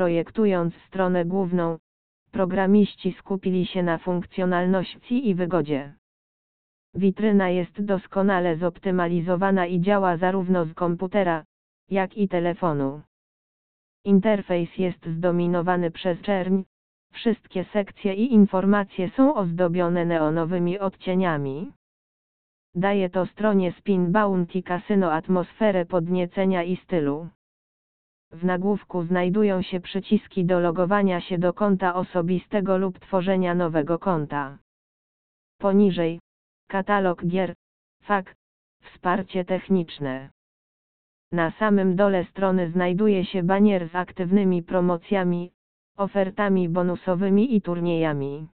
projektując stronę główną, programiści skupili się na funkcjonalności i wygodzie. Witryna jest doskonale zoptymalizowana i działa zarówno z komputera, jak i telefonu. Interfejs jest zdominowany przez czerń, wszystkie sekcje i informacje są ozdobione neonowymi odcieniami. Daje to stronie Spin Bounty Casino atmosferę podniecenia i stylu. W nagłówku znajdują się przyciski do logowania się do konta osobistego lub tworzenia nowego konta. Poniżej katalog gier, FAQ, wsparcie techniczne. Na samym dole strony znajduje się banier z aktywnymi promocjami, ofertami bonusowymi i turniejami.